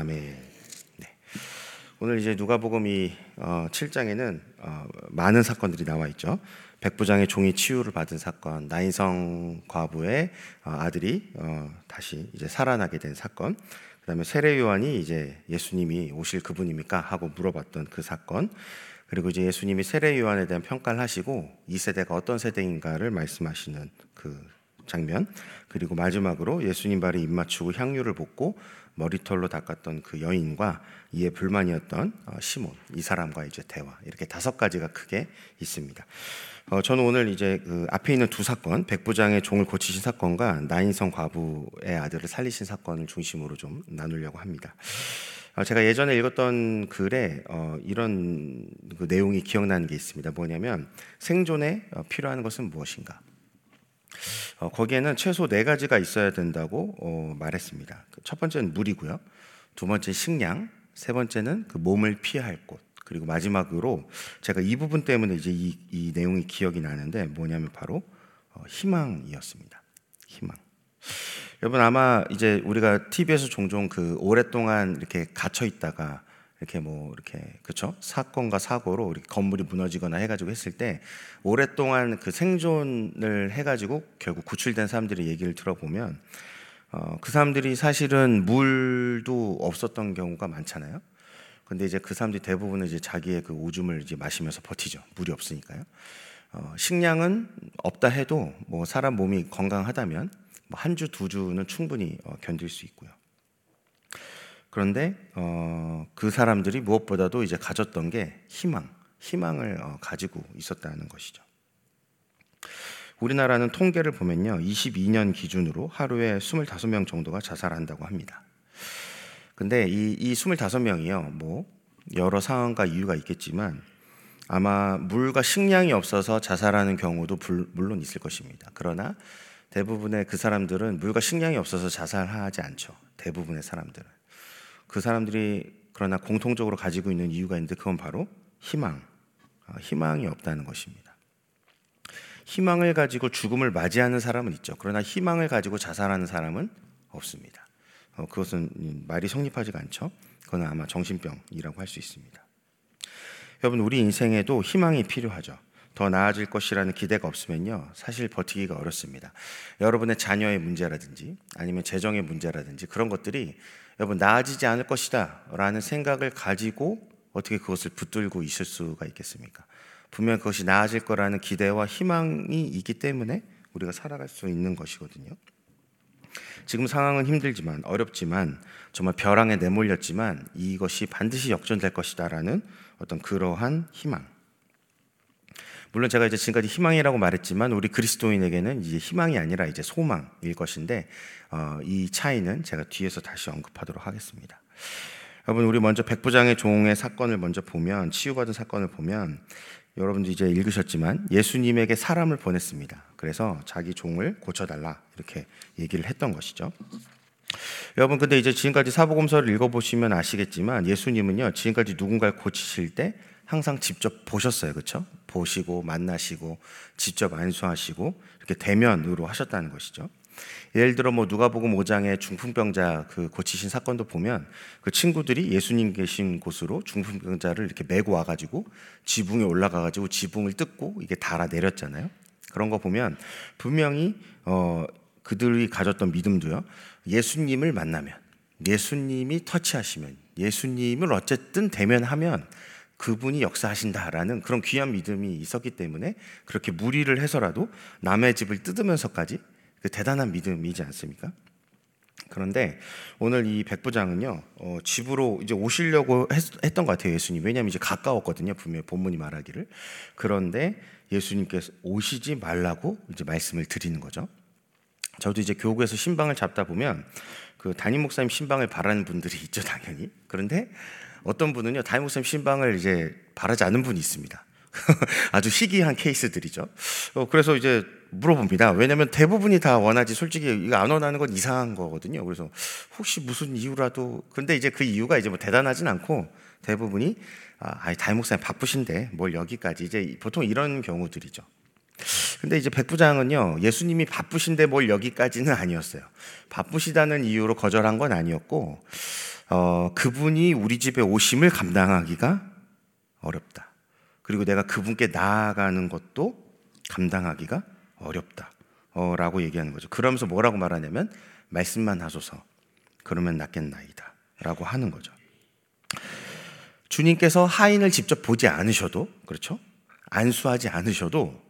아멘. 네. 오늘 이제 누가복음 이 어, 7장에는 어, 많은 사건들이 나와 있죠. 백부장의 종이 치유를 받은 사건, 나인성 과부의 어, 아들이 어, 다시 이제 살아나게 된 사건, 그다음에 세례 요한이 이제 예수님이 오실 그분입니까 하고 물어봤던 그 사건, 그리고 이제 예수님이 세례 요한에 대한 평가를 하시고 이 세대가 어떤 세대인가를 말씀하시는 그 장면, 그리고 마지막으로 예수님 발에 입 맞추고 향유를 붓고 머리털로 닦았던 그 여인과 이에 불만이었던 어, 시몬 이 사람과 이제 대화 이렇게 다섯 가지가 크게 있습니다. 어, 저는 오늘 이제 그 앞에 있는 두 사건 백부장의 종을 고치신 사건과 나인성 과부의 아들을 살리신 사건을 중심으로 좀 나누려고 합니다. 어, 제가 예전에 읽었던 글에 어, 이런 그 내용이 기억나는 게 있습니다. 뭐냐면 생존에 어, 필요한 것은 무엇인가? 어, 거기에는 최소 네 가지가 있어야 된다고 어, 말했습니다. 그첫 번째는 물이고요. 두 번째 식량, 세 번째는 그 몸을 피해야 할 곳. 그리고 마지막으로 제가 이 부분 때문에 이제 이, 이 내용이 기억이 나는데 뭐냐면 바로 어, 희망이었습니다. 희망. 여러분 아마 이제 우리가 TV에서 종종 그 오랫동안 이렇게 갇혀 있다가 이렇게 뭐 이렇게 그쵸 사건과 사고로 이렇게 건물이 무너지거나 해가지고 했을 때 오랫동안 그 생존을 해가지고 결국 구출된 사람들의 얘기를 들어보면 어, 그 사람들이 사실은 물도 없었던 경우가 많잖아요. 근데 이제 그 사람들이 대부분은 이제 자기의 그 오줌을 이제 마시면서 버티죠. 물이 없으니까요. 어, 식량은 없다 해도 뭐 사람 몸이 건강하다면 뭐 한 주, 두 주는 충분히 어, 견딜 수 있고요. 그런데 어, 그 사람들이 무엇보다도 이제 가졌던 게 희망, 희망을 어, 가지고 있었다는 것이죠. 우리나라는 통계를 보면요, 22년 기준으로 하루에 25명 정도가 자살한다고 합니다. 근데 이, 이 25명이요, 뭐 여러 상황과 이유가 있겠지만 아마 물과 식량이 없어서 자살하는 경우도 불, 물론 있을 것입니다. 그러나 대부분의 그 사람들은 물과 식량이 없어서 자살하지 않죠. 대부분의 사람들은. 그 사람들이 그러나 공통적으로 가지고 있는 이유가 있는데 그건 바로 희망, 어, 희망이 없다는 것입니다. 희망을 가지고 죽음을 맞이하는 사람은 있죠. 그러나 희망을 가지고 자살하는 사람은 없습니다. 어, 그것은 말이 성립하지가 않죠. 그건 아마 정신병이라고 할 수 있습니다. 여러분, 우리 인생에도 희망이 필요하죠. 더 나아질 것이라는 기대가 없으면요, 사실 버티기가 어렵습니다. 여러분의 자녀의 문제라든지 아니면 재정의 문제라든지 그런 것들이 여러분 나아지지 않을 것이다라는 생각을 가지고 어떻게 그것을 붙들고 있을 수가 있겠습니까? 분명 그것이 나아질 거라는 기대와 희망이 있기 때문에 우리가 살아갈 수 있는 것이거든요. 지금 상황은 힘들지만 어렵지만 정말 벼랑에 내몰렸지만 이것이 반드시 역전될 것이다라는 어떤 그러한 희망. 물론 제가 이제 지금까지 희망이라고 말했지만 우리 그리스도인에게는 이제 희망이 아니라 이제 소망일 것인데 어, 이 차이는 제가 뒤에서 다시 언급하도록 하겠습니다. 여러분 우리 먼저 백부장의 종의 사건을 먼저 보면 치유받은 사건을 보면 여러분도 이제 읽으셨지만 예수님에게 사람을 보냈습니다. 그래서 자기 종을 고쳐달라 이렇게 얘기를 했던 것이죠. 여러분 근데 이제 지금까지 사복음서를 읽어보시면 아시겠지만 예수님은요 지금까지 누군가를 고치실 때 항상 직접 보셨어요, 그렇죠? 보시고 만나시고 직접 안수하시고 이렇게 대면으로 하셨다는 것이죠. 예를 들어 뭐 누가복음 5장의 중풍병자 그 고치신 사건도 보면 그 친구들이 예수님 계신 곳으로 중풍병자를 이렇게 메고 와가지고 지붕에 올라가가지고 지붕을 뜯고 이게 달아 내렸잖아요. 그런 거 보면 분명히 어 그들이 가졌던 믿음도요. 예수님을 만나면 예수님이 터치하시면 예수님을 어쨌든 대면하면 그분이 역사하신다라는 그런 귀한 믿음이 있었기 때문에 그렇게 무리를 해서라도 남의 집을 뜯으면서까지 그 대단한 믿음이지 않습니까? 그런데 오늘 이 백부장은요 어, 집으로 이제 오시려고 했, 던것 같아요 예수님 왜냐하면 이제 가까웠거든요 분명히 본문이 말하기를 그런데 예수님께서 오시지 말라고 이제 말씀을 드리는 거죠. 저도 이제 교구에서 신방을 잡다 보면 그 담임 목사님 신방을 바라는 분들이 있죠 당연히 그런데 어떤 분은요 목사님 신방을 이제 바라지 않는 분이 있습니다. 아주 희귀한 케이스들이죠. 어, 그래서 이제 물어봅니다. 왜냐하면 대부분이 다 원하지 솔직히 이거 안 원하는 건 이상한 거거든요. 그래서 혹시 무슨 이유라도 근데 이제 그 이유가 이제 뭐 대단하진 않고 대부분이 아, 목사님 바쁘신데 뭘 여기까지 이제 보통 이런 경우들이죠. 근데 이제 백부장은요, 예수님이 바쁘신데 뭘 여기까지는 아니었어요. 바쁘시다는 이유로 거절한 건 아니었고, 어, 그분이 우리 집에 오심을 감당하기가 어렵다. 그리고 내가 그분께 나아가는 것도 감당하기가 어렵다. 어, 라고 얘기하는 거죠. 그러면서 뭐라고 말하냐면, 말씀만 하소서. 그러면 낫겠나이다. 라고 하는 거죠. 주님께서 하인을 직접 보지 않으셔도, 그렇죠? 안수하지 않으셔도,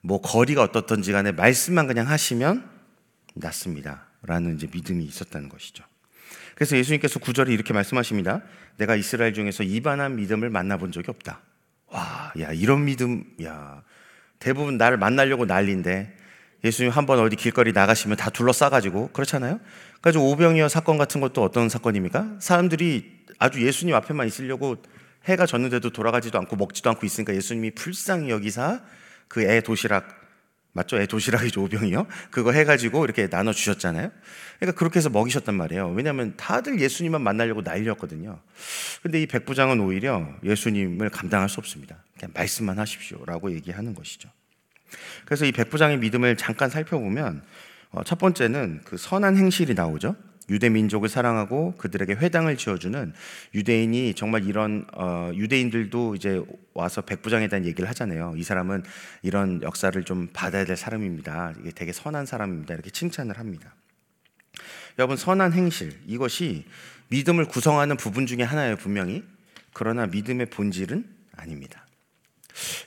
뭐 거리가 어떻든지 간에 말씀만 그냥 하시면 낫습니다. 라는 이제 믿음이 있었다는 것이죠. 그래서 예수님께서 구절에 이렇게 말씀하십니다. 내가 이스라엘 중에서 이반한 믿음을 만나본 적이 없다. 와, 야, 이런 믿음, 야, 대부분 나를 만나려고 난리인데 예수님 한 번 어디 길거리 나가시면 다 둘러싸가지고 그렇잖아요. 그래서 오병이어 사건 같은 것도 어떤 사건입니까? 사람들이 아주 예수님 앞에만 있으려고 해가 졌는데도 돌아가지도 않고 먹지도 않고 있으니까 예수님이 불쌍히 여기사 그 애 도시락 맞죠? 애 도시락이죠 오병이요. 그거 해가지고 이렇게 나눠 주셨잖아요. 그러니까 그렇게 해서 먹이셨단 말이에요. 왜냐하면 다들 예수님만 만나려고 난리였거든요. 근데 이 백부장은 오히려 예수님을 감당할 수 없습니다. 그냥 말씀만 하십시오 라고 얘기하는 것이죠. 그래서 이 백부장의 믿음을 잠깐 살펴보면 어, 첫 번째는 그 선한 행실이 나오죠. 유대 민족을 사랑하고 그들에게 회당을 지어주는 유대인이 정말 이런 어, 유대인들도 이제 와서 백부장에 대한 얘기를 하잖아요. 이 사람은 이런 역사를 좀 받아야 될 사람입니다. 이게 되게 선한 사람입니다. 이렇게 칭찬을 합니다. 여러분 선한 행실 이것이 믿음을 구성하는 부분 중에 하나예요 분명히. 그러나 믿음의 본질은 아닙니다.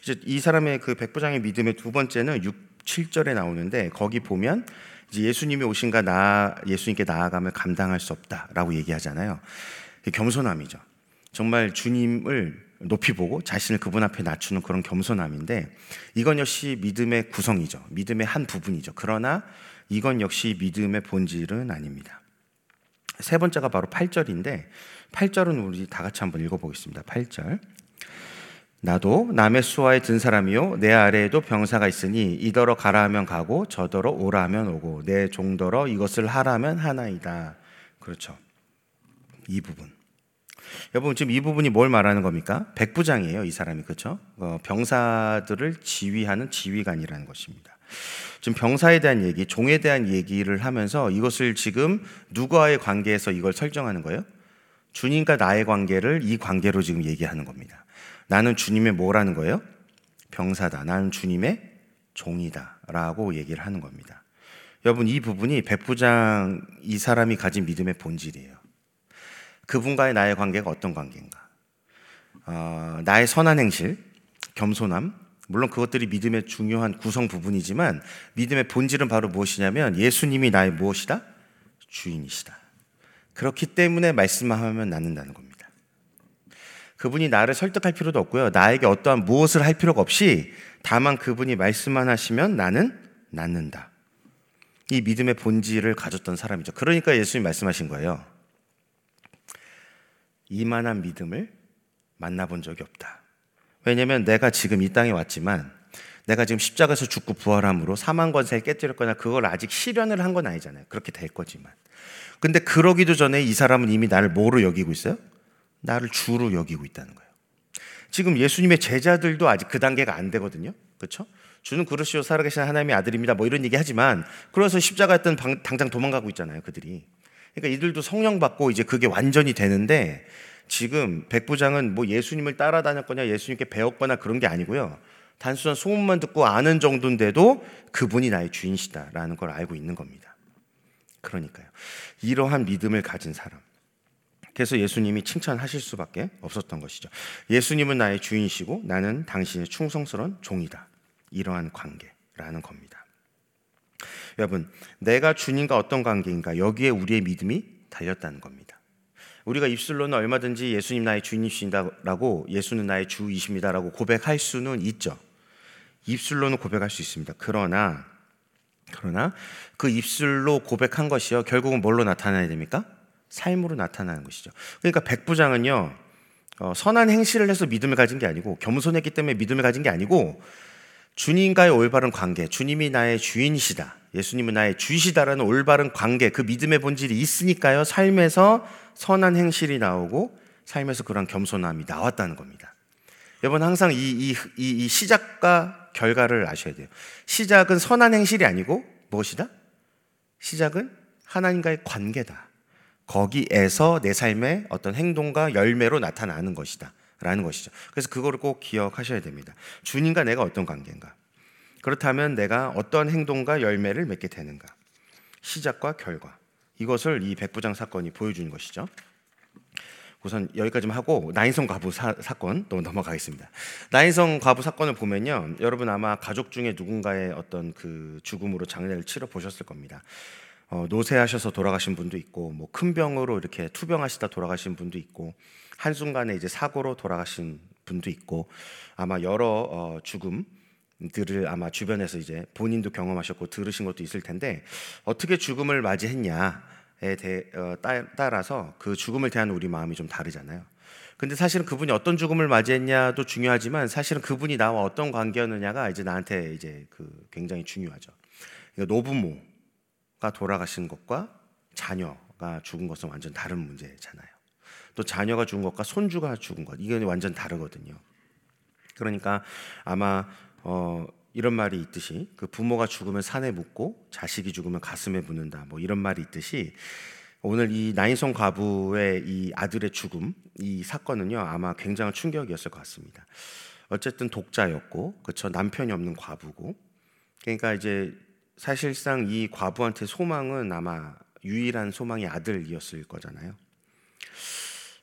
이제 이 사람의 그 백부장의 믿음의 두 번째는 6, 7절에 나오는데 거기 보면 이제 예수님이 오신가 나 예수님께 나아가면 감당할 수 없다라고 얘기하잖아요. 겸손함이죠. 정말 주님을 높이 보고 자신을 그분 앞에 낮추는 그런 겸손함인데 이건 역시 믿음의 구성이죠. 믿음의 한 부분이죠. 그러나 이건 역시 믿음의 본질은 아닙니다. 세 번째가 바로 8절인데 8절은 우리 다 같이 한번 읽어 보겠습니다. 8절. 나도 남의 수하에 든 사람이요 내 아래에도 병사가 있으니 이더러 가라 하면 가고 저더러 오라 하면 오고 내 종더러 이것을 하라 하면 하나이다. 그렇죠. 이 부분. 여러분 지금 이 부분이 뭘 말하는 겁니까? 백부장이에요, 이 사람이 그렇죠? 어, 병사들을 지휘하는 지휘관이라는 것입니다. 지금 병사에 대한 얘기, 종에 대한 얘기를 하면서 이것을 지금 누구와의 관계에서 이걸 설정하는 거예요? 주님과 나의 관계를 이 관계로 지금 얘기하는 겁니다. 나는 주님의 뭐라는 거예요? 병사다. 나는 주님의 종이다. 라고 얘기를 하는 겁니다. 여러분, 이 부분이 백부장 이 사람이 가진 믿음의 본질이에요. 그분과의 나의 관계가 어떤 관계인가? 어, 나의 선한 행실, 겸손함, 물론 그것들이 믿음의 중요한 구성 부분이지만 믿음의 본질은 바로 무엇이냐면 예수님이 나의 무엇이다? 주인이시다. 그렇기 때문에 말씀만 하면 낫는다는 겁니다. 그분이 나를 설득할 필요도 없고요. 나에게 어떠한 무엇을 할 필요가 없이 다만 그분이 말씀만 하시면 나는 낫는다. 이 믿음의 본질을 가졌던 사람이죠. 그러니까 예수님 말씀하신 거예요. 이만한 믿음을 만나본 적이 없다. 왜냐면 내가 지금 이 땅에 왔지만 내가 지금 십자가에서 죽고 부활함으로 사망 권세를 깨뜨렸거나 그걸 아직 실현을 한 건 아니잖아요. 그렇게 될 거지만. 근데 그러기도 전에 이 사람은 이미 나를 뭐로 여기고 있어요? 나를 주로 여기고 있다는 거예요. 지금 예수님의 제자들도 아직 그 단계가 안 되거든요. 그렇죠? 주는 그러시오 살아계신 하나님의 아들입니다. 뭐 이런 얘기 하지만 그래서 십자가였던 당장 도망가고 있잖아요. 그들이. 그러니까 이들도 성령 받고 이제 그게 완전히 되는데 지금 백부장은 뭐 예수님을 따라다녔거나 예수님께 배웠거나 그런 게 아니고요. 단순한 소문만 듣고 아는 정도인데도 그분이 나의 주인이시다라는 걸 알고 있는 겁니다. 그러니까요. 이러한 믿음을 가진 사람. 그래서 예수님이 칭찬하실 수밖에 없었던 것이죠. 예수님은 나의 주인이시고 나는 당신의 충성스러운 종이다. 이러한 관계라는 겁니다. 여러분, 내가 주님과 어떤 관계인가 여기에 우리의 믿음이 달렸다는 겁니다. 우리가 입술로는 얼마든지 예수님 나의 주인이신다라고 예수는 나의 주이십니다라고 고백할 수는 있죠. 입술로는 고백할 수 있습니다. 그러나 그러나 그 입술로 고백한 것이요 결국은 뭘로 나타나야 됩니까? 삶으로 나타나는 것이죠. 그러니까 백부장은요, 어, 선한 행실을 해서 믿음을 가진 게 아니고 겸손했기 때문에 믿음을 가진 게 아니고 주님과의 올바른 관계, 주님이 나의 주인이시다, 예수님은 나의 주시다라는 올바른 관계, 그 믿음의 본질이 있으니까요, 삶에서 선한 행실이 나오고 삶에서 그런 겸손함이 나왔다는 겁니다. 여러분 항상 이, 이, 이, 이 시작과 결과를 아셔야 돼요. 시작은 선한 행실이 아니고 무엇이다? 시작은 하나님과의 관계다. 거기에서 내 삶의 어떤 행동과 열매로 나타나는 것이다. 라는 것이죠. 그래서 그거를 꼭 기억하셔야 됩니다. 주님과 내가 어떤 관계인가? 그렇다면 내가 어떤 행동과 열매를 맺게 되는가? 시작과 결과. 이것을 이 백부장 사건이 보여주는 것이죠. 우선 여기까지만 하고 나인성 과부 사, 사건 또 넘어가겠습니다. 나인성 과부 사건을 보면요, 여러분 아마 가족 중에 누군가의 어떤 그 죽음으로 장례를 치러 보셨을 겁니다. 어, 노쇠하셔서 돌아가신 분도 있고, 뭐 큰 병으로 이렇게 투병하시다 돌아가신 분도 있고, 한 순간에 이제 사고로 돌아가신 분도 있고, 아마 여러 어, 죽음 들을 아마 주변에서 이제 본인도 경험하셨고 들으신 것도 있을 텐데 어떻게 죽음을 맞이했냐에 대, 어, 따라서 그 죽음을 대한 우리 마음이 좀 다르잖아요. 근데 사실은 그분이 어떤 죽음을 맞이했냐도 중요하지만 사실은 그분이 나와 어떤 관계였느냐가 이제 나한테 이제 그 굉장히 중요하죠. 그러니까 노부모 가 돌아가신 것과 자녀가 죽은 것은 완전 다른 문제잖아요. 또 자녀가 죽은 것과 손주가 죽은 것 이건 완전 다르거든요. 그러니까 아마 어, 이런 말이 있듯이 그 부모가 죽으면 산에 묻고 자식이 죽으면 가슴에 묻는다. 뭐 이런 말이 있듯이 오늘 이 나인성 과부의 이 아들의 죽음 이 사건은요 아마 굉장한 충격이었을 것 같습니다. 어쨌든 독자였고 그쵸 남편이 없는 과부고 그러니까 이제 사실상 이 과부한테 소망은 아마 유일한 소망이 아들이었을 거잖아요.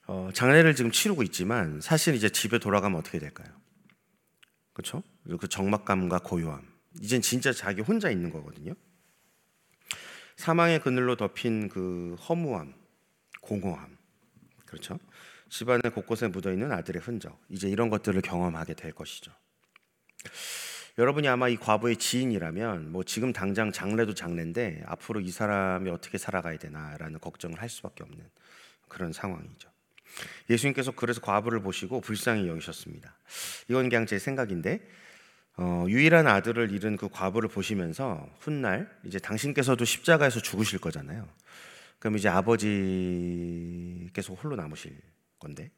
어, 장례를 지금 치르고 있지만 사실 이제 집에 돌아가면 어떻게 될까요? 그렇죠? 그 적막감과 고요함. 이젠 진짜 자기 혼자 있는 거거든요. 사망의 그늘로 덮인 그 허무함, 공허함. 그렇죠? 집안의 곳곳에 묻어 있는 아들의 흔적. 이제 이런 것들을 경험하게 될 것이죠. 여러분이 아마 이 과부의 지인이라면 뭐 지금 당장 장례도 장례인데 앞으로 이 사람이 어떻게 살아가야 되나라는 걱정을 할 수밖에 없는 그런 상황이죠. 예수님께서 그래서 과부를 보시고 불쌍히 여기셨습니다. 이건 그냥 제 생각인데 어, 유일한 아들을 잃은 그 과부를 보시면서 훗날 이제 당신께서도 십자가에서 죽으실 거잖아요. 그럼 이제 아버지께서 홀로 남으실 건데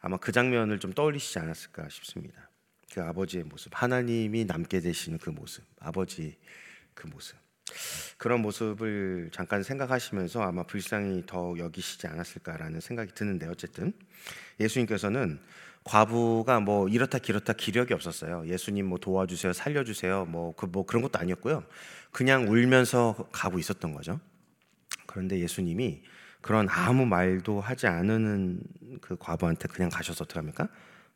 아마 그 장면을 좀 떠올리시지 않았을까 싶습니다. 그 아버지의 모습, 하나님이 남게 되시는 그 모습, 아버지 그 모습. 그런 모습을 잠깐 생각하시면서 아마 불쌍히 더 여기시지 않았을까라는 생각이 드는데 어쨌든 예수님께서는 과부가 뭐 이렇다 기렇다 기력이 없었어요. 예수님 뭐 도와주세요, 살려주세요, 뭐 그뭐 뭐 그런 것도 아니었고요. 그냥 울면서 가고 있었던 거죠. 그런데 예수님이 그런 아무 말도 하지 않는 그 과부한테 그냥 가셔서 어떻게 합니까?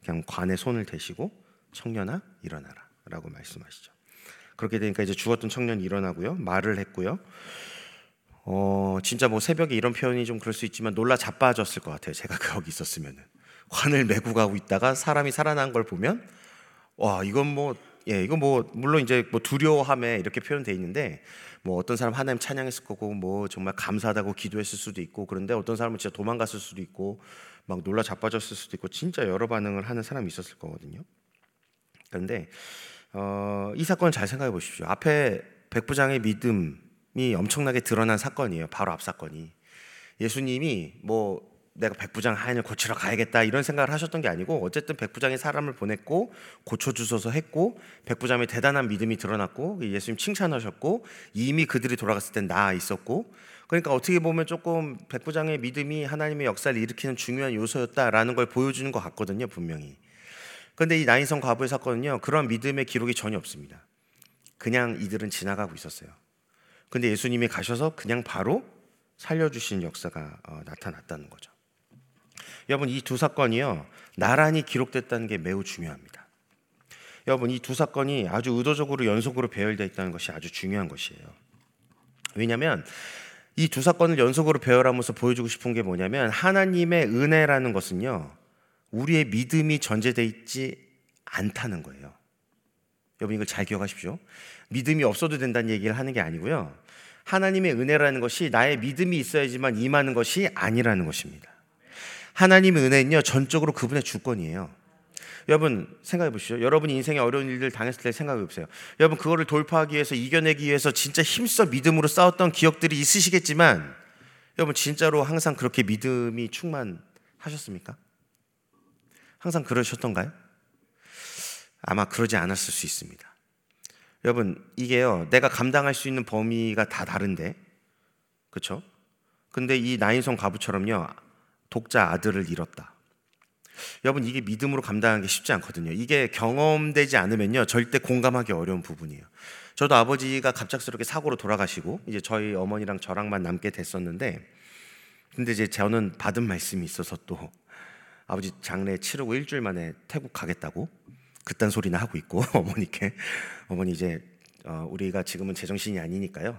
그냥 관에 손을 대시고 청년아 일어나라라고 말씀하시죠. 그렇게 되니까 이제 죽었던 청년이 일어나고요. 말을 했고요. 어, 진짜 뭐 새벽에 이런 표현이 좀 그럴 수 있지만 놀라 자빠졌을 것 같아요. 제가 거기 있었으면은. 환을 메고 가고 있다가 사람이 살아난 걸 보면 와, 이건 뭐 예, 이건 뭐 물론 이제 뭐 두려워함에 이렇게 표현돼 있는데 뭐 어떤 사람 하나님 찬양했을 거고 뭐 정말 감사하다고 기도했을 수도 있고 그런데 어떤 사람은 진짜 도망갔을 수도 있고 막 놀라 자빠졌을 수도 있고 진짜 여러 반응을 하는 사람이 있었을 거거든요. 그런데 어, 이 사건 잘 생각해 보십시오. 앞에 백 부장의 믿음이 엄청나게 드러난 사건이에요. 바로 앞 사건이. 예수님이 뭐 내가 백부장 하인을 고치러 가야겠다 이런 생각을 하셨던 게 아니고 어쨌든 백부장이 사람을 보냈고 고쳐주셔서 했고 백부장의 대단한 믿음이 드러났고 예수님 칭찬하셨고 이미 그들이 돌아갔을 땐 나아 있었고 그러니까 어떻게 보면 조금 백부장의 믿음이 하나님의 역사를 일으키는 중요한 요소였다라는 걸 보여주는 것 같거든요 분명히 그런데 이 나인성 과부의 사건은요, 그런 믿음의 기록이 전혀 없습니다. 그냥 이들은 지나가고 있었어요. 근데 예수님이 가셔서 그냥 바로 살려주신 역사가 어, 나타났다는 거죠. 여러분, 이 두 사건이요, 나란히 기록됐다는 게 매우 중요합니다. 여러분, 이 두 사건이 아주 의도적으로 연속으로 배열되어 있다는 것이 아주 중요한 것이에요. 왜냐하면 이 두 사건을 연속으로 배열하면서 보여주고 싶은 게 뭐냐면 하나님의 은혜라는 것은요, 우리의 믿음이 전제되어 있지 않다는 거예요. 여러분 이걸 잘 기억하십시오. 믿음이 없어도 된다는 얘기를 하는 게 아니고요. 하나님의 은혜라는 것이 나의 믿음이 있어야지만 임하는 것이 아니라는 것입니다. 하나님의 은혜는요, 전적으로 그분의 주권이에요. 여러분 생각해 보시죠. 여러분이 인생에 어려운 일들 당했을 때 생각해 보세요. 여러분 그거를 돌파하기 위해서 이겨내기 위해서 진짜 힘써 믿음으로 싸웠던 기억들이 있으시겠지만 여러분 진짜로 항상 그렇게 믿음이 충만하셨습니까? 항상 그러셨던가요? 아마 그러지 않았을 수 있습니다. 여러분, 이게요, 내가 감당할 수 있는 범위가 다 다른데, 그렇죠? 근데 이 나인성 과부처럼요. 독자 아들을 잃었다. 여러분 이게 믿음으로 감당하는 게 쉽지 않거든요. 이게 경험되지 않으면요. 절대 공감하기 어려운 부분이에요. 저도 아버지가 갑작스럽게 사고로 돌아가시고 이제 저희 어머니랑 저랑만 남게 됐었는데 근데 이제 저는 받은 말씀이 있어서 또 아버지 장례 치르고 일주일 만에 태국 가겠다고 그딴 소리나 하고 있고 어머니께 어머니 이제 어, 우리가 지금은 제정신이 아니니까요.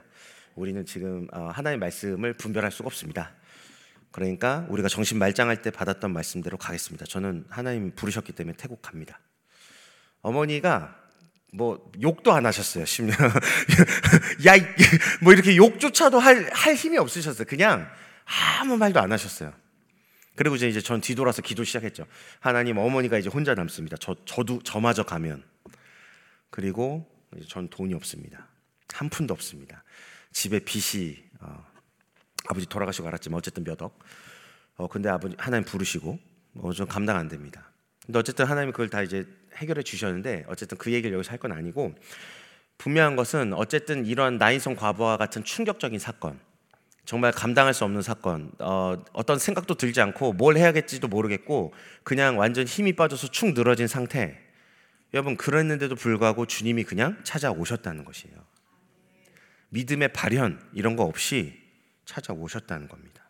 우리는 지금 어, 하나님의 말씀을 분별할 수가 없습니다. 그러니까 우리가 정신 말짱할 때 받았던 말씀대로 가겠습니다. 저는 하나님 부르셨기 때문에 태국 갑니다. 어머니가 뭐 욕도 안 하셨어요. 심지어 야뭐 이렇게 욕조차도 할, 할 힘이 없으셨어요. 그냥 아무 말도 안 하셨어요. 그리고 이제 전 뒤돌아서 기도 시작했죠. 하나님 어머니가 이제 혼자 남습니다. 저 저도 저마저 가면 그리고 전 돈이 없습니다. 한 푼도 없습니다. 집에 빚이 어, 아버지 돌아가시고 알았지만 어쨌든 몇 억. 어 근데 아버지 하나님 부르시고 어, 좀 감당 안 됩니다. 근데 어쨌든 하나님이 그걸 다 이제 해결해 주셨는데 어쨌든 그 얘기를 여기서 할 건 아니고 분명한 것은 어쨌든 이러한 나인성 과부와 같은 충격적인 사건 정말 감당할 수 없는 사건. 어, 어떤 생각도 들지 않고 뭘 해야겠지도 모르겠고 그냥 완전 힘이 빠져서 축 늘어진 상태. 여러분 그랬는데도 불구하고 주님이 그냥 찾아오셨다는 것이에요. 믿음의 발현 이런 거 없이 찾아오셨다는 겁니다.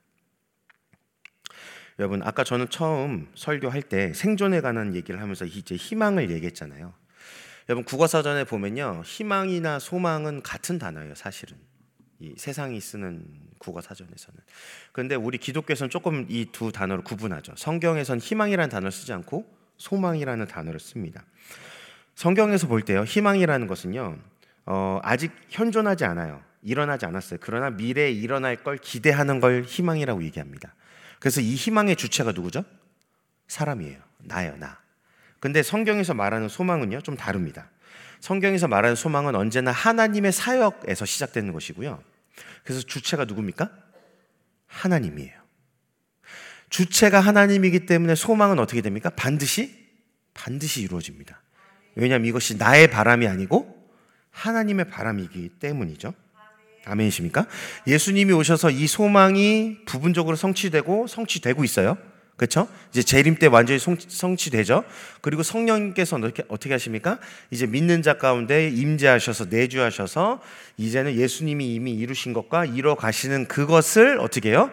여러분 아까 저는 처음 설교할 때 생존에 관한 얘기를 하면서 이제 희망을 얘기했잖아요. 여러분 국어사전에 보면요 희망이나 소망은 같은 단어예요 사실은. 이 세상이 쓰는 국어 사전에서는 그런데 우리 기독교에서는 조금 이 두 단어를 구분하죠 성경에선 희망이라는 단어를 쓰지 않고 소망이라는 단어를 씁니다 성경에서 볼 때요 희망이라는 것은요 어, 아직 현존하지 않아요 일어나지 않았어요 그러나 미래에 일어날 걸 기대하는 걸 희망이라고 얘기합니다 그래서 이 희망의 주체가 누구죠? 사람이에요. 나예요, 나. 근데 성경에서 말하는 소망은요, 좀 다릅니다. 성경에서 말하는 소망은 언제나 하나님의 사역에서 시작되는 것이고요. 그래서 주체가 누굽니까? 하나님이에요. 주체가 하나님이기 때문에 소망은 어떻게 됩니까? 반드시 반드시 이루어집니다. 왜냐하면 이것이 나의 바람이 아니고 하나님의 바람이기 때문이죠. 아멘이십니까? 예수님이 오셔서 이 소망이 부분적으로 성취되고 성취되고 있어요. 그렇죠? 이제 재림 때 완전히 성취되죠. 그리고 성령님께서 어떻게, 어떻게 하십니까? 이제 믿는 자 가운데 임재하셔서 내주하셔서 이제는 예수님이 이미 이루신 것과 이뤄 가시는 그것을 어떻게 해요?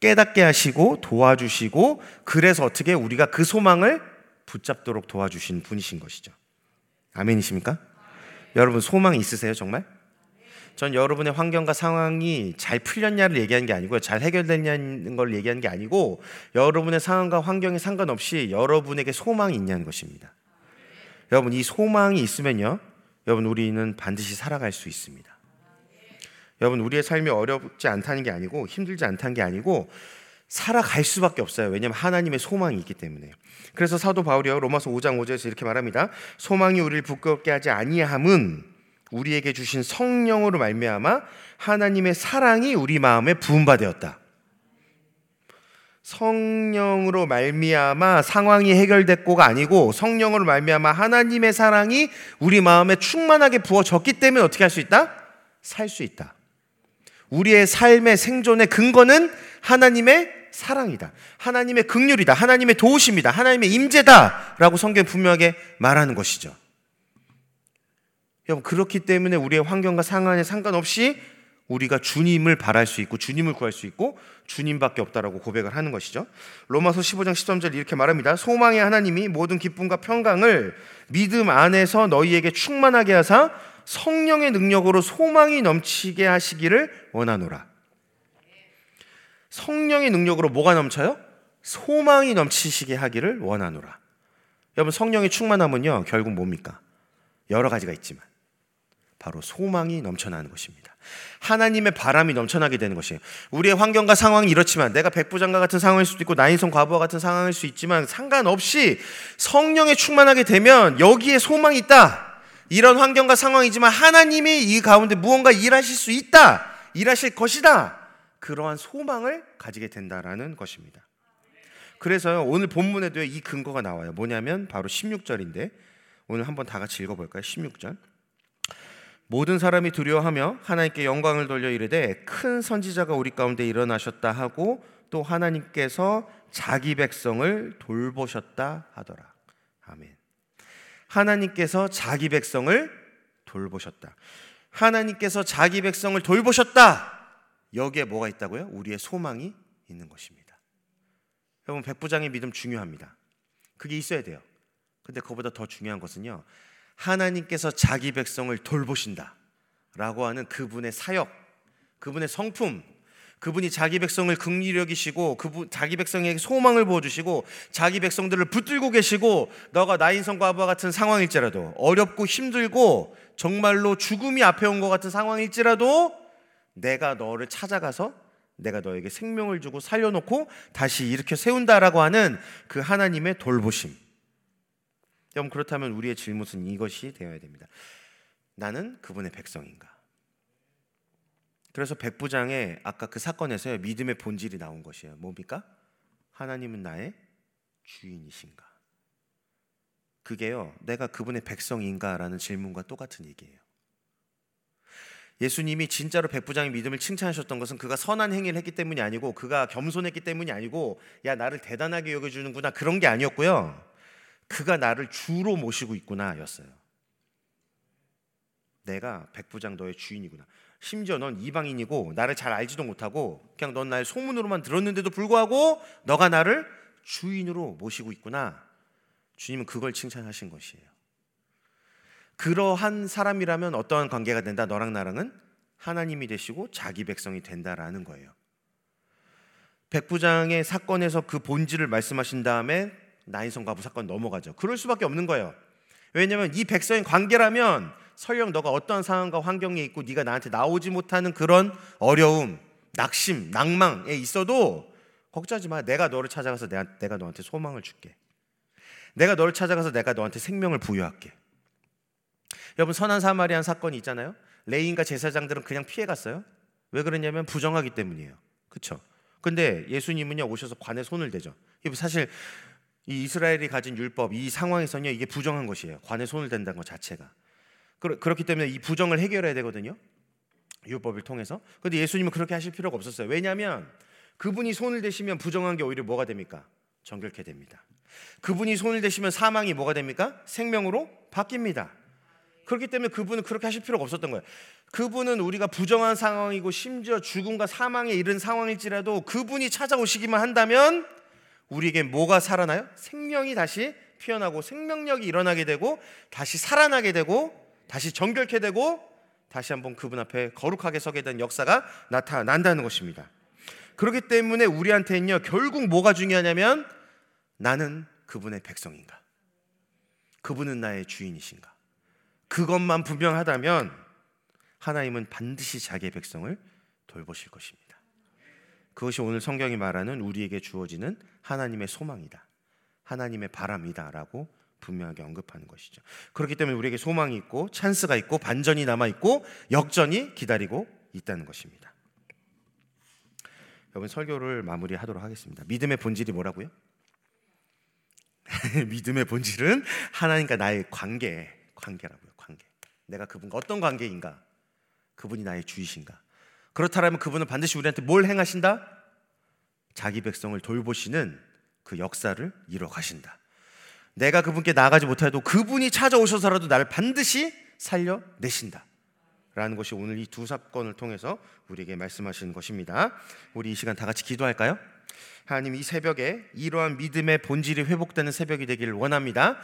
깨닫게 하시고 도와주시고 그래서 어떻게 우리가 그 소망을 붙잡도록 도와주신 분이신 것이죠. 아멘이십니까? 여러분 소망 있으세요, 정말? 전 여러분의 환경과 상황이 잘 풀렸냐를 얘기하는 게 아니고요. 잘 해결됐냐는 걸 얘기하는 게 아니고 여러분의 상황과 환경에 상관없이 여러분에게 소망이 있냐는 것입니다. 여러분 이 소망이 있으면요. 여러분 우리는 반드시 살아갈 수 있습니다. 여러분 우리의 삶이 어렵지 않다는 게 아니고 힘들지 않다는 게 아니고 살아갈 수밖에 없어요. 왜냐하면 하나님의 소망이 있기 때문에. 그래서 사도 바울이요 로마서 5장 5절에서 이렇게 말합니다. 소망이 우리를 부끄럽게 하지 아니함은 우리에게 주신 성령으로 말미암아 하나님의 사랑이 우리 마음에 부음받았다. 성령으로 말미암아 상황이 해결됐고가 아니고 성령으로 말미암아 하나님의 사랑이 우리 마음에 충만하게 부어졌기 때문에 어떻게 할 수 있다? 살 수 있다. 우리의 삶의 생존의 근거는 하나님의 사랑이다. 하나님의 극률이다. 하나님의 도우심이다. 하나님의 임재다라고 성경 분명하게 말하는 것이죠. 여러분 그렇기 때문에 우리의 환경과 상황에 상관없이 우리가 주님을 바랄 수 있고 주님을 구할 수 있고 주님밖에 없다라고 고백을 하는 것이죠. 로마서 15장 13절 이렇게 말합니다. 소망의 하나님이 모든 기쁨과 평강을 믿음 안에서 너희에게 충만하게 하사 성령의 능력으로 소망이 넘치게 하시기를 원하노라. 성령의 능력으로 뭐가 넘쳐요? 소망이 넘치시게 하기를 원하노라. 여러분 성령의 충만함은요 결국 뭡니까? 여러 가지가 있지만 바로 소망이 넘쳐나는 것입니다. 하나님의 바람이 넘쳐나게 되는 것이에요. 우리의 환경과 상황이 이렇지만 내가 백부장과 같은 상황일 수도 있고 나인성 과부와 같은 상황일 수 있지만 상관없이 성령에 충만하게 되면 여기에 소망이 있다. 이런 환경과 상황이지만 하나님이 이 가운데 무언가 일하실 수 있다. 일하실 것이다. 그러한 소망을 가지게 된다라는 것입니다. 그래서요, 오늘 본문에도 이 근거가 나와요. 뭐냐면 바로 16절인데 오늘 한번 다 같이 읽어 볼까요? 16절. 모든 사람이 두려워하며 하나님께 영광을 돌려 이르되 큰 선지자가 우리 가운데 일어나셨다 하고 또 하나님께서 자기 백성을 돌보셨다 하더라. 아멘. 하나님께서 자기 백성을 돌보셨다. 하나님께서 자기 백성을 돌보셨다. 여기에 뭐가 있다고요? 우리의 소망이 있는 것입니다. 여러분 백부장의 믿음 중요합니다. 그게 있어야 돼요. 근데 그보다 더 중요한 것은요. 하나님께서 자기 백성을 돌보신다. 라고 하는 그분의 사역, 그분의 성품, 그분이 자기 백성을 극리 여기시고 그분 자기 백성에게 소망을 부어 주시고 자기 백성들을 붙들고 계시고 너가 나인성과 아부와 같은 상황일지라도 어렵고 힘들고 정말로 죽음이 앞에 온 것 같은 상황일지라도 내가 너를 찾아가서 내가 너에게 생명을 주고 살려놓고 다시 일으켜 세운다라고 하는 그 하나님의 돌보심. 여러분 그렇다면 우리의 질문은 이것이 되어야 됩니다. 나는 그분의 백성인가? 그래서 백부장의 아까 그 사건에서 믿음의 본질이 나온 것이에요. 뭡니까? 하나님은 나의 주인이신가? 그게요, 내가 그분의 백성인가라는 질문과 똑같은 얘기예요. 예수님이 진짜로 백부장의 믿음을 칭찬하셨던 것은 그가 선한 행위를 했기 때문이 아니고 그가 겸손했기 때문이 아니고 야 나를 대단하게 여겨주는구나 그런 게 아니었고요. 그가 나를 주로 모시고 있구나였어요. 내가 백부장 너의 주인이구나. 심지어 넌 이방인이고 나를 잘 알지도 못하고 그냥 넌 나의 소문으로만 들었는데도 불구하고 너가 나를 주인으로 모시고 있구나. 주님은 그걸 칭찬하신 것이에요. 그러한 사람이라면 어떠한 관계가 된다? 너랑 나랑은 하나님이 되시고 자기 백성이 된다라는 거예요. 백부장의 사건에서 그 본질을 말씀하신 다음에 나인성 가부 사건 넘어가죠. 그럴 수밖에 없는 거예요. 왜냐하면 이 백성의 관계라면 설령 너가 어떤 상황과 환경에 있고 네가 나한테 나오지 못하는 그런 어려움, 낙심, 낭망에 있어도 걱정하지 마. 내가 너를 찾아가서 내가, 내가 너한테 소망을 줄게. 내가 너를 찾아가서 내가 너한테 생명을 부여할게. 여러분 선한 사마리안 사건이 있잖아요. 레인과 제사장들은 그냥 피해 갔어요. 왜 그러냐면 부정하기 때문이에요. 그렇죠? 근데 예수님은요 오셔서 관에 손을 대죠. 사실 이 이스라엘이 가진 율법 이 상황에서는요 이게 부정한 것이에요. 관에 손을 댄다는 것 자체가. 그렇기 때문에 이 부정을 해결해야 되거든요. 율법을 통해서. 근데 예수님은 그렇게 하실 필요가 없었어요. 왜냐하면 그분이 손을 대시면 부정한 게 오히려 뭐가 됩니까? 정결케 됩니다. 그분이 손을 대시면 사망이 뭐가 됩니까? 생명으로 바뀝니다. 그렇기 때문에 그분은 그렇게 하실 필요가 없었던 거예요. 그분은 우리가 부정한 상황이고 심지어 죽음과 사망에 이른 상황일지라도 그분이 찾아오시기만 한다면 우리에게 뭐가 살아나요? 생명이 다시 피어나고 생명력이 일어나게 되고 다시 살아나게 되고 다시 정결케 되고 다시 한번 그분 앞에 거룩하게 서게 된 역사가 나타난다는 것입니다. 그렇기 때문에 우리한테는요 결국 뭐가 중요하냐면 나는 그분의 백성인가? 그분은 나의 주인이신가? 그것만 분명하다면 하나님은 반드시 자기의 백성을 돌보실 것입니다. 그것이 오늘 성경이 말하는 우리에게 주어지는 하나님의 소망이다. 하나님의 바람이다라고 분명하게 언급하는 것이죠. 그렇기 때문에 우리에게 소망이 있고 찬스가 있고 반전이 남아 있고 역전이 기다리고 있다는 것입니다. 여러분 설교를 마무리하도록 하겠습니다. 믿음의 본질이 뭐라고요? 믿음의 본질은 하나님과 나의 관계, 관계라고요. 관계. 내가 그분과 어떤 관계인가? 그분이 나의 주이신가? 그렇다면 그분은 반드시 우리한테 뭘 행하신다? 자기 백성을 돌보시는 그 역사를 이뤄 가신다. 내가 그분께 나가지 못해도 그분이 찾아오셔서라도 나를 반드시 살려내신다. 라는 것이 오늘 이 두 사건을 통해서 우리에게 말씀하시는 것입니다. 우리 이 시간 다 같이 기도할까요? 하나님 이 새벽에 이러한 믿음의 본질이 회복되는 새벽이 되기를 원합니다.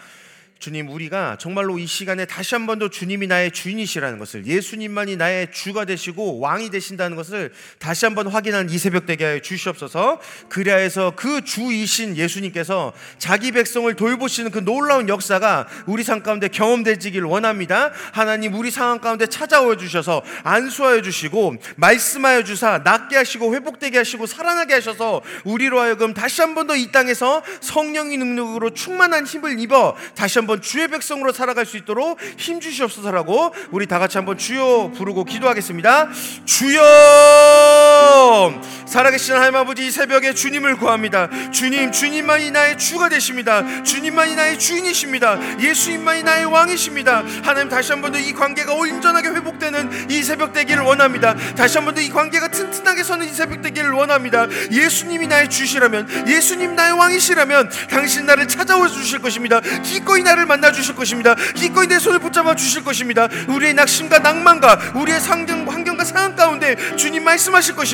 주님 우리가 정말로 이 시간에 다시 한 번 더 주님이 나의 주인이시라는 것을 예수님만이 나의 주가 되시고 왕이 되신다는 것을 다시 한 번 확인하는 이 새벽 되게 하여 주시옵소서. 그리하여서 그 주이신 예수님께서 자기 백성을 돌보시는 그 놀라운 역사가 우리 삶 가운데 경험되지길 원합니다. 하나님 우리 상황 가운데 찾아와 주셔서 안수하여 주시고 말씀하여 주사 낫게 하시고 회복되게 하시고 살아나게 하셔서 우리로 하여금 다시 한 번 더 이 땅에서 성령의 능력으로 충만한 힘을 입어 다시 한 한번 주의 백성으로 살아갈 수 있도록 힘 주시옵소서라고 우리 다 같이 한번 주여 부르고 기도하겠습니다. 주여. 살아계신 하나님 아버지 이 새벽에 주님을 구합니다. 주님, 주님만이 나의 주가 되십니다. 주님만이 나의 주인이십니다. 예수님만이 나의 왕이십니다. 하나님 다시 한 번 더 이 관계가 온전하게 회복되는 이 새벽 되기를 원합니다. 다시 한 번 더 이 관계가 튼튼하게 서는 이 새벽 되기를 원합니다. 예수님이 나의 주시라면, 예수님 나의 왕이시라면 당신 나를 찾아와 주실 것입니다. 기꺼이 나를 만나 주실 것입니다. 기꺼이 내 손을 붙잡아 주실 것입니다. 우리의 낙심과 낭만과 우리의 상경, 환경과 상황 가운데 주님 말씀하실 것입니다.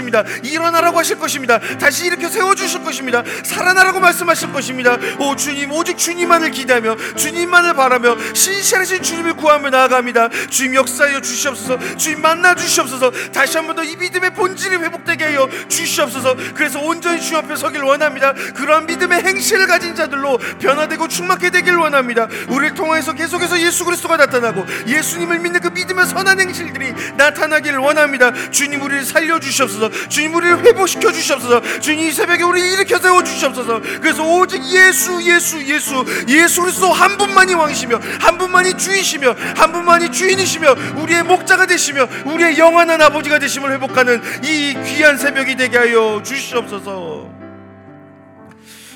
일어나라고 하실 것입니다. 다시 일으켜 세워 주실 것입니다. 살아나라고 말씀하실 것입니다. 오 주님 오직 주님만을 기대하며 주님만을 바라며 신실하신 주님을 구하며 나아갑니다. 주님 역사하여 주시옵소서. 주님 만나 주시옵소서. 다시 한 번 더 이 믿음의 본질이 회복되게 하여 주시옵소서. 그래서 온전히 주 앞에 서길 원합니다. 그러한 믿음의 행실을 가진 자들로 변화되고 충만케 되길 원합니다. 우리를 통해서 계속해서 예수 그리스도가 나타나고 예수님을 믿는 그 믿음의 선한 행실들이 나타나기를 원합니다. 주님 우리를 살려 주시옵소서. 주님 우리를 회복시켜 주시옵소서. 주님 이 새벽에 우리를 일으켜 세워 주시옵소서. 그래서 오직 예수 예수 예수 예수 그리스도 한 분만이 왕이시며 한 분만이 주이시며 한 분만이 주인이시며 우리의 목자가 되시며 우리의 영원한 아버지가 되심을 회복하는 이 귀한 새벽이 되게 하여 주시옵소서.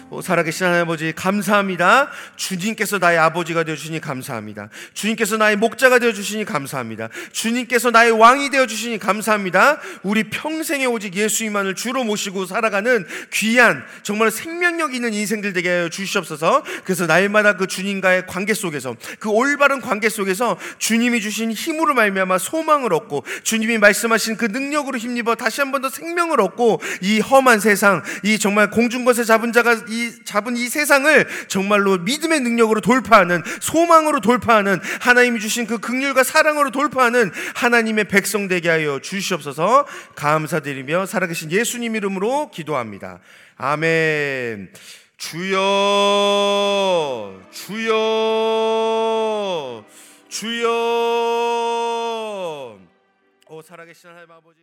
오, 살아계신 하나님 아버지 감사합니다. 주님께서 나의 아버지가 되어 주시니 감사합니다. 주님께서 나의 목자가 되어 주시니 감사합니다. 주님께서 나의 왕이 되어 주시니 감사합니다. 우리 평생에 오직 예수님만을 주로 모시고 살아가는 귀한 정말 생명력 있는 인생들 되게 하여 주시옵소서. 그래서 날마다 그 주님과의 관계 속에서 그 올바른 관계 속에서 주님이 주신 힘으로 말미암아 소망을 얻고 주님이 말씀하신 그 능력으로 힘입어 다시 한 번 더 생명을 얻고 이 험한 세상 이 정말 공중것에 잡은 자가 이 잡은 이 세상을 정말로 믿음의 능력으로 돌파하는 소망으로 돌파하는 하나님이 주신 그 긍휼과 사랑으로 돌파하는 하나님의 백성 되게 하여 주시옵소서 감사드리며 살아계신 예수님 이름으로 기도합니다. 아멘. 주여 주여 주여 오 살아계신 하나님 아버지